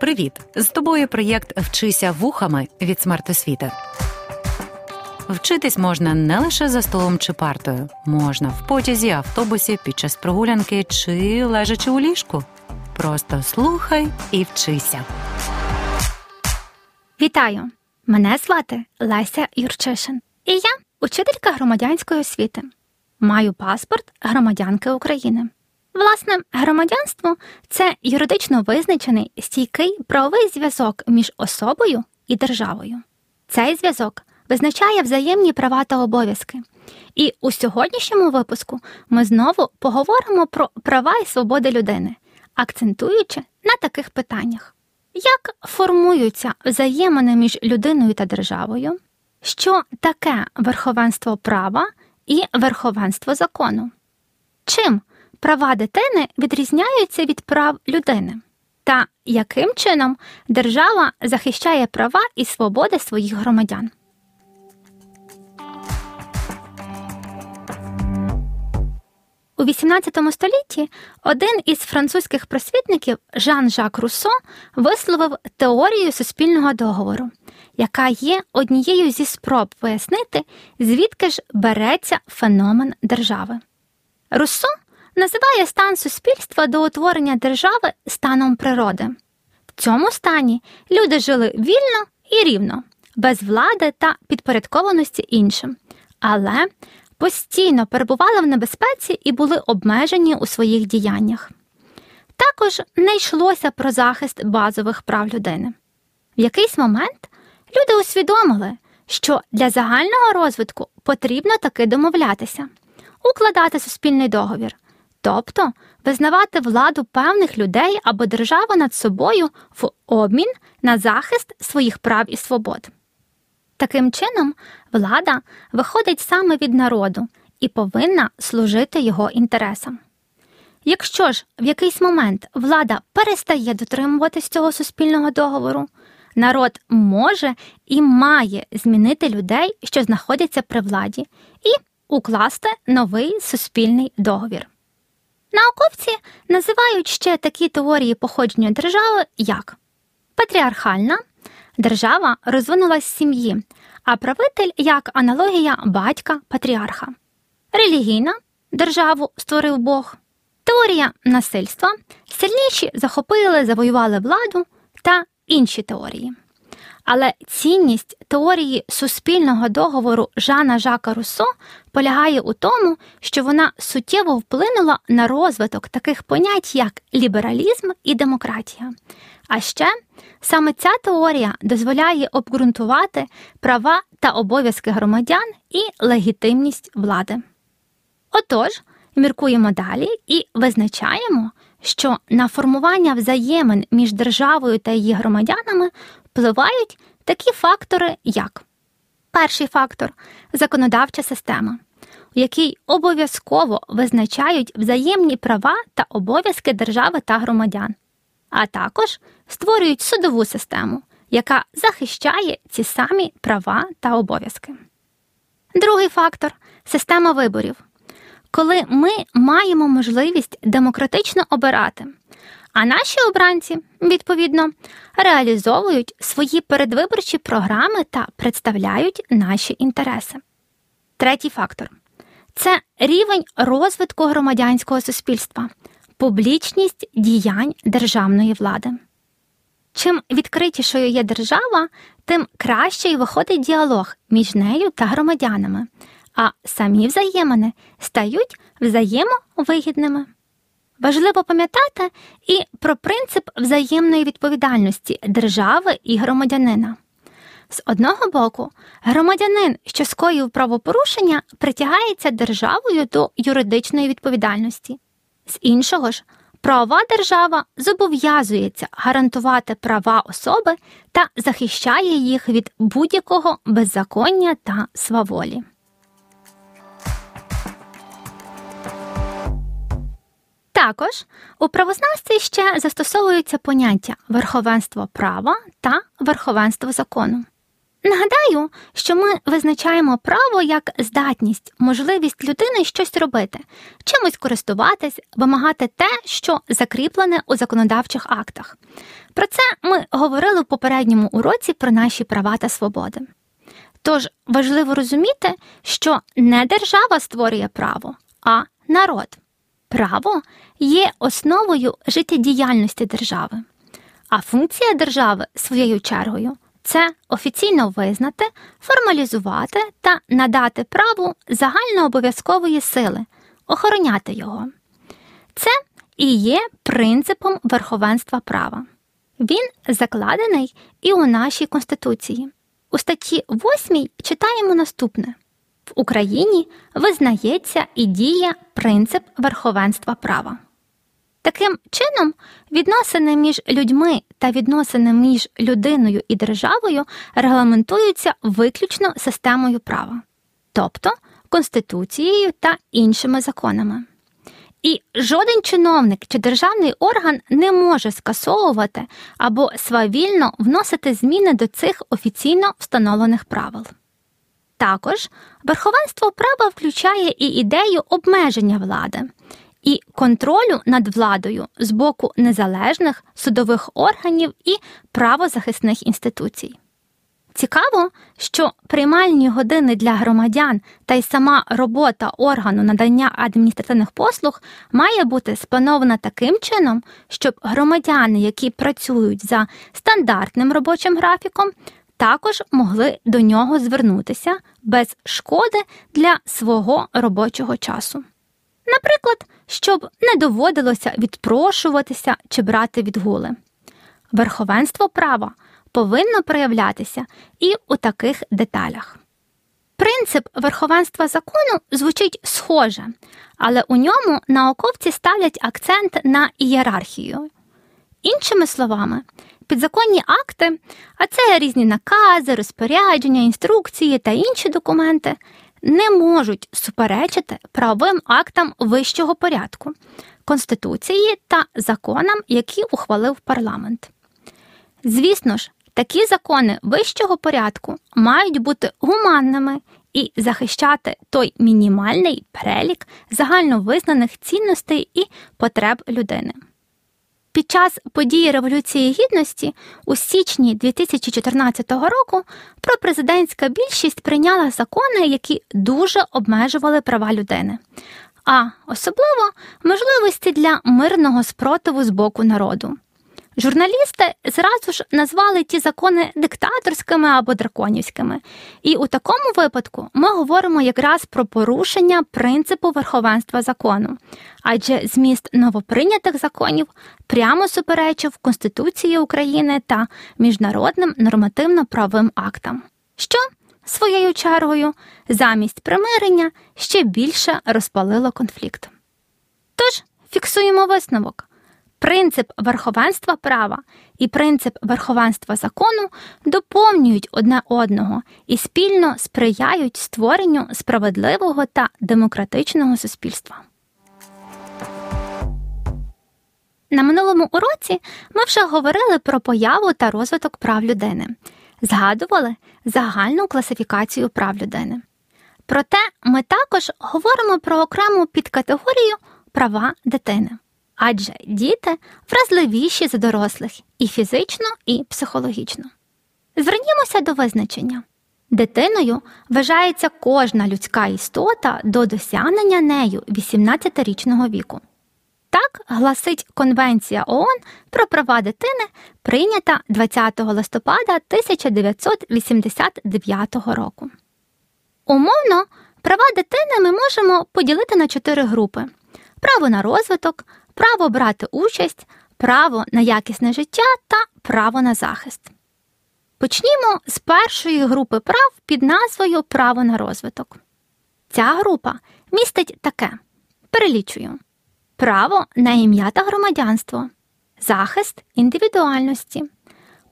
Привіт! З тобою проєкт Вчися вухами від смертосвіти. Вчитись можна не лише за столом чи партою, можна в потязі, автобусі, під час прогулянки чи лежачи у ліжку. Просто слухай і вчися. Вітаю! Мене звати Леся Юрчишин, і я учителька громадянської освіти. Маю паспорт громадянки України. Власне, громадянство це юридично визначений стійкий правовий зв'язок між особою і державою. Цей зв'язок визначає взаємні права та обов'язки. І у сьогоднішньому випуску ми знову поговоримо про права і свободи людини, акцентуючи на таких питаннях: як формуються взаємини між людиною та державою, що таке верховенство права і верховенство закону? Чим права дитини відрізняються від прав людини, та яким чином держава захищає права і свободи своїх громадян. У XVIII столітті один із французьких просвітників Жан-Жак Руссо висловив теорію суспільного договору, яка є однією зі спроб пояснити, звідки ж береться феномен держави. Руссо називає стан суспільства до утворення держави станом природи. В цьому стані люди жили вільно і рівно, без влади та підпорядкованості іншим, але постійно перебували в небезпеці і були обмежені у своїх діяннях. Також не йшлося про захист базових прав людини. В якийсь момент люди усвідомили, що для загального розвитку потрібно таки домовлятися, укладати суспільний договір, тобто визнавати владу певних людей або державу над собою в обмін на захист своїх прав і свобод. Таким чином, влада виходить саме від народу і повинна служити його інтересам. Якщо ж в якийсь момент влада перестає дотримуватись цього суспільного договору, народ може і має змінити людей, що знаходяться при владі, і укласти новий суспільний договір. Науковці називають ще такі теорії походження держави як патріархальна держава розвинулась з сім'ї, а правитель як аналогія батька патріарха, релігійна державу створив Бог, теорія насильства, сильніші захопили, завоювали владу та інші теорії. Але цінність теорії суспільного договору Жана Жака Руссо полягає у тому, що вона суттєво вплинула на розвиток таких понять, як лібералізм і демократія. А ще саме ця теорія дозволяє обґрунтувати права та обов'язки громадян і легітимність влади. Отож, міркуємо далі і визначаємо, що на формування взаємин між державою та її громадянами впливають такі фактори, як перший фактор законодавча система, у якій обов'язково визначають взаємні права та обов'язки держави та громадян, а також створюють судову систему, яка захищає ці самі права та обов'язки. Другий фактор система виборів. Коли ми маємо можливість демократично обирати а наші обранці, відповідно, реалізовують свої передвиборчі програми та представляють наші інтереси. Третій фактор це рівень розвитку громадянського суспільства, публічність діянь державної влади. Чим відкритішою є держава, тим краще й виходить діалог між нею та громадянами, а самі взаємини стають взаємовигідними. Важливо пам'ятати і про принцип взаємної відповідальності держави і громадянина. З одного боку, громадянин, що скоїв правопорушення, притягається державою до юридичної відповідальності, з іншого ж, правова держава зобов'язується гарантувати права особи та захищає їх від будь-якого беззаконня та сваволі. Також у правознавстві ще застосовуються поняття верховенство права та верховенство закону. Нагадаю, що ми визначаємо право як здатність, можливість людини щось робити, чимось користуватись, вимагати те, що закріплене у законодавчих актах. Про це ми говорили в попередньому уроці про наші права та свободи. Тож важливо розуміти, що не держава створює право, а народ. Право є основою життєдіяльності держави, а функція держави своєю чергою це офіційно визнати, формалізувати та надати праву загальнообов'язкової сили, охороняти його. Це і є принципом верховенства права. Він закладений і у нашій Конституції. У статті 8 читаємо наступне: в Україні визнається і діє принцип верховенства права. Таким чином, відносини між людьми та відносини між людиною і державою регламентуються виключно системою права, тобто Конституцією та іншими законами. І жоден чиновник чи державний орган не може скасовувати або свавільно вносити зміни до цих офіційно встановлених правил. Також верховенство права включає і ідею обмеження влади і контролю над владою з боку незалежних судових органів і правозахисних інституцій. Цікаво, що приймальні години для громадян та й сама робота органу надання адміністративних послуг має бути спланована таким чином, щоб громадяни, які працюють за стандартним робочим графіком, також могли до нього звернутися без шкоди для свого робочого часу. Наприклад, щоб не доводилося відпрошуватися чи брати відгули. Верховенство права повинно проявлятися і у таких деталях. Принцип верховенства закону звучить схоже, але у ньому науковці ставлять акцент на ієрархію. Іншими словами, підзаконні акти, а це різні накази, розпорядження, інструкції та інші документи, не можуть суперечити правовим актам вищого порядку, Конституції та законам, які ухвалив парламент. Звісно ж, такі закони вищого порядку мають бути гуманними і захищати той мінімальний перелік загальновизнаних цінностей і потреб людини. Під час події Революції Гідності у січні 2014 року пропрезидентська більшість прийняла закони, які дуже обмежували права людини, а особливо можливості для мирного спротиву з боку народу. Журналісти зразу ж назвали ті закони диктаторськими або драконівськими, і у такому випадку ми говоримо якраз про порушення принципу верховенства закону, адже зміст новоприйнятих законів прямо суперечив Конституції України та міжнародним нормативно-правовим актам, що своєю чергою замість примирення ще більше розпалило конфлікт. Тож фіксуємо висновок. Принцип верховенства права і принцип верховенства закону доповнюють одне одного і спільно сприяють створенню справедливого та демократичного суспільства. На минулому уроці ми вже говорили про появу та розвиток прав людини, згадували загальну класифікацію прав людини. Проте ми також говоримо про окрему підкатегорію права дитини адже діти вразливіші за дорослих і фізично, і психологічно. Звернімося до визначення. Дитиною вважається кожна людська істота до досягнення нею 18-річного віку. Так гласить Конвенція ООН про права дитини, прийнята 20 листопада 1989 року. Умовно, права дитини ми можемо поділити на чотири групи: право на розвиток, право брати участь, право на якісне життя та право на захист. Почнімо з першої групи прав під назвою Право на розвиток. Ця група містить таке: перелічую право на ім'я та громадянство, захист індивідуальності,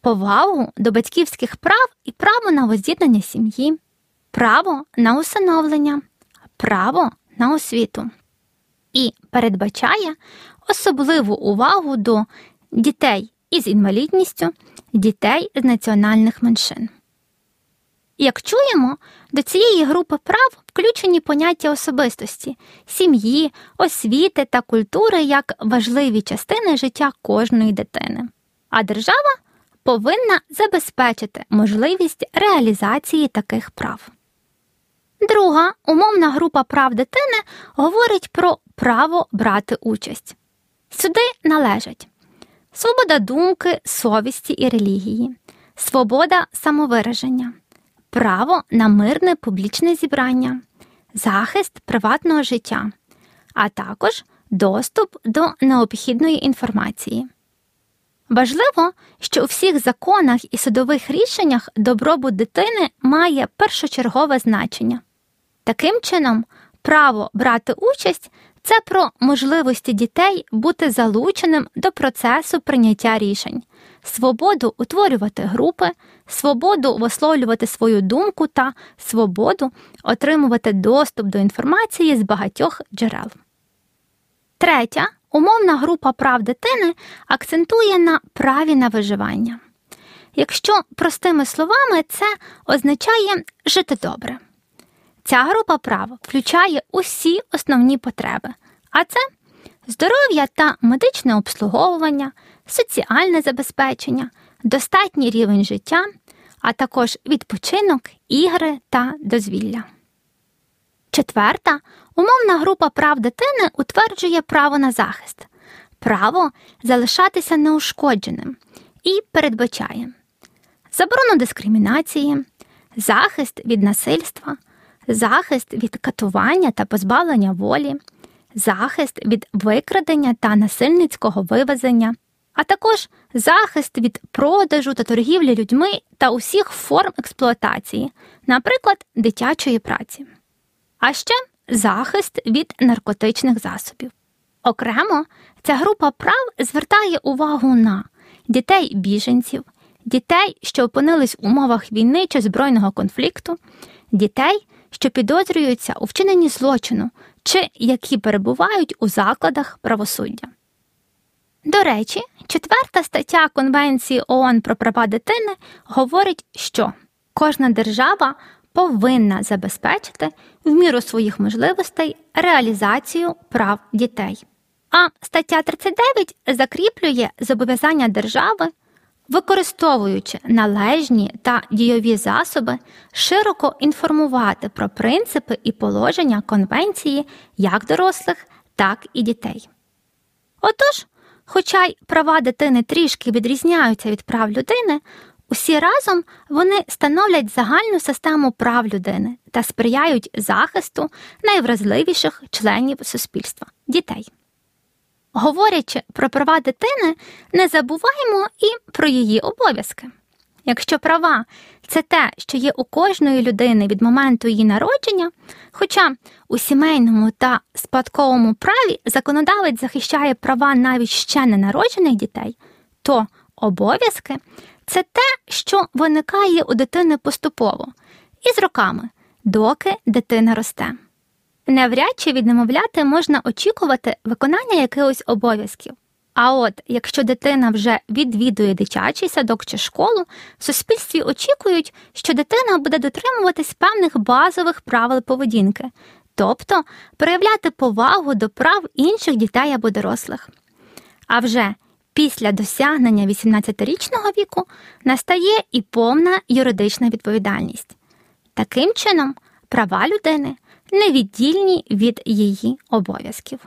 повагу до батьківських прав і право на воз'єднання сім'ї, право на усиновлення, право на освіту. І передбачає особливу увагу до дітей із інвалідністю, дітей з національних меншин. Як чуємо, до цієї групи прав включені поняття особистості, сім'ї, освіти та культури як важливі частини життя кожної дитини. А держава повинна забезпечити можливість реалізації таких прав. Друга умовна група прав дитини говорить про право брати участь. Сюди належать свобода думки, совісті і релігії, свобода самовираження, право на мирне публічне зібрання, захист приватного життя, а також доступ до необхідної інформації. Важливо, що у всіх законах і судових рішеннях добробут дитини має першочергове значення. Таким чином, право брати участь це про можливості дітей бути залученим до процесу прийняття рішень, свободу утворювати групи, свободу висловлювати свою думку та свободу отримувати доступ до інформації з багатьох джерел. Третя умовна група прав дитини акцентує на праві на виживання. Якщо простими словами, це означає жити добре. Ця група прав включає усі основні потреби, а це здоров'я та медичне обслуговування, соціальне забезпечення, достатній рівень життя, а також відпочинок, ігри та дозвілля. Четверта умовна група прав дитини утверджує право на захист, право залишатися неушкодженим і передбачає заборону дискримінації, захист від насильства, захист від катування та позбавлення волі, захист від викрадення та насильницького вивезення, а також захист від продажу та торгівлі людьми та усіх форм експлуатації, наприклад, дитячої праці, а ще захист від наркотичних засобів. Окремо, ця група прав звертає увагу на дітей біженців, дітей, що опинились в умовах війни чи збройного конфлікту, дітей, що підозрюються у вчиненні злочину чи які перебувають у закладах правосуддя. До речі, четверта стаття Конвенції ООН про права дитини говорить, що кожна держава повинна забезпечити в міру своїх можливостей реалізацію прав дітей. А стаття 39 закріплює зобов'язання держави використовуючи належні та дійові засоби, широко інформувати про принципи і положення конвенції як дорослих, так і дітей. Отож, хоча й права дитини трішки відрізняються від прав людини, усі разом вони становлять загальну систему прав людини та сприяють захисту найвразливіших членів суспільства дітей. Говорячи про права дитини, не забуваємо і про її обов'язки. Якщо права це те, що є у кожної людини від моменту її народження, хоча у сімейному та спадковому праві законодавець захищає права навіть ще ненароджених дітей, то обов'язки це те, що виникає у дитини поступово і з роками, доки дитина росте. Навряд чи від немовляти можна очікувати виконання якихось обов'язків. А от якщо дитина вже відвідує дитячий садок чи школу, в суспільстві очікують, що дитина буде дотримуватись певних базових правил поведінки, тобто проявляти повагу до прав інших дітей або дорослих. А вже після досягнення 18-річного віку настає і повна юридична відповідальність. Таким чином, права людини невіддільні від її обов'язків.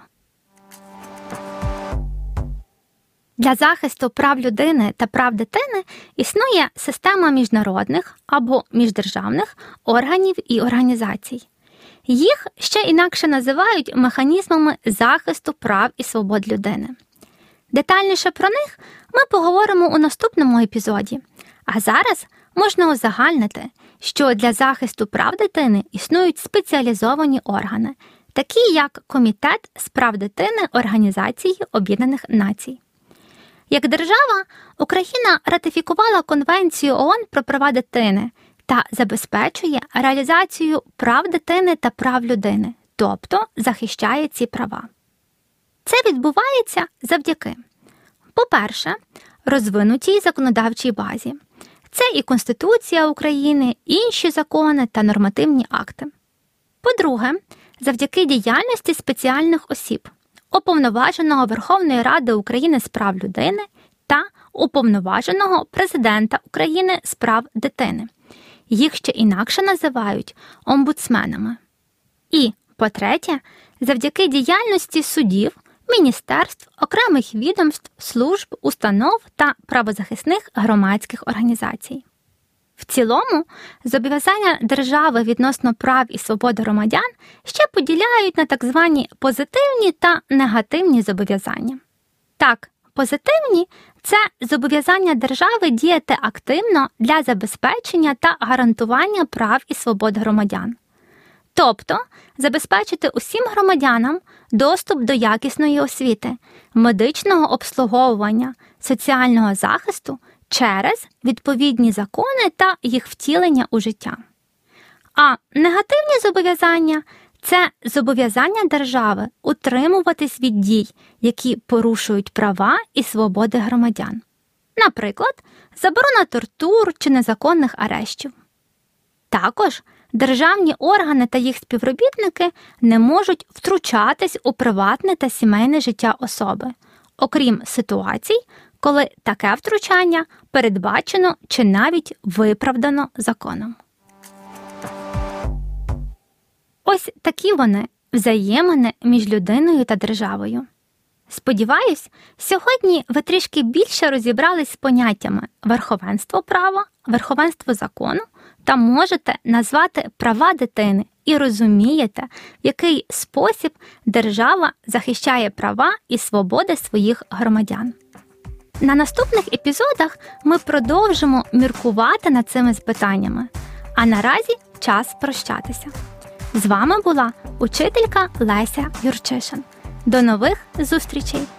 Для захисту прав людини та прав дитини існує система міжнародних або міждержавних органів і організацій. Їх ще інакше називають механізмами захисту прав і свобод людини. Детальніше про них ми поговоримо у наступному епізоді, а зараз можна узагальнити, що для захисту прав дитини існують спеціалізовані органи, такі як Комітет з прав дитини Організації Об'єднаних Націй. Як держава, Україна ратифікувала Конвенцію ООН про права дитини та забезпечує реалізацію прав дитини та прав людини, тобто захищає ці права. Це відбувається завдяки, по-перше, розвинутій законодавчій базі. Це і Конституція України, інші закони та нормативні акти. По-друге, завдяки діяльності спеціальних осіб, уповноваженого Верховної Ради України з прав людини та уповноваженого президента України з прав дитини. Їх ще інакше називають омбудсменами. І, по-третє, завдяки діяльності судів, міністерств, окремих відомств, служб, установ та правозахисних громадських організацій. В цілому, зобов'язання держави відносно прав і свободи громадян ще поділяють на так звані позитивні та негативні зобов'язання. Так, позитивні це зобов'язання держави діяти активно для забезпечення та гарантування прав і свобод громадян, тобто забезпечити усім громадянам доступ до якісної освіти, медичного обслуговування, соціального захисту через відповідні закони та їх втілення у життя. А негативні зобов'язання це зобов'язання держави утримуватись від дій, які порушують права і свободи громадян, наприклад, заборона тортур чи незаконних арештів. Також державні органи та їх співробітники не можуть втручатись у приватне та сімейне життя особи, окрім ситуацій, коли таке втручання передбачено чи навіть виправдано законом. Ось такі вони взаємини між людиною та державою. Сподіваюсь, сьогодні ви трішки більше розібрались з поняттями верховенство права, верховенство закону та можете назвати права дитини і розумієте, в який спосіб держава захищає права і свободи своїх громадян. На наступних епізодах ми продовжимо міркувати над цими питаннями, а наразі час прощатися. З вами була учителька Леся Юрчишин. До нових зустрічей!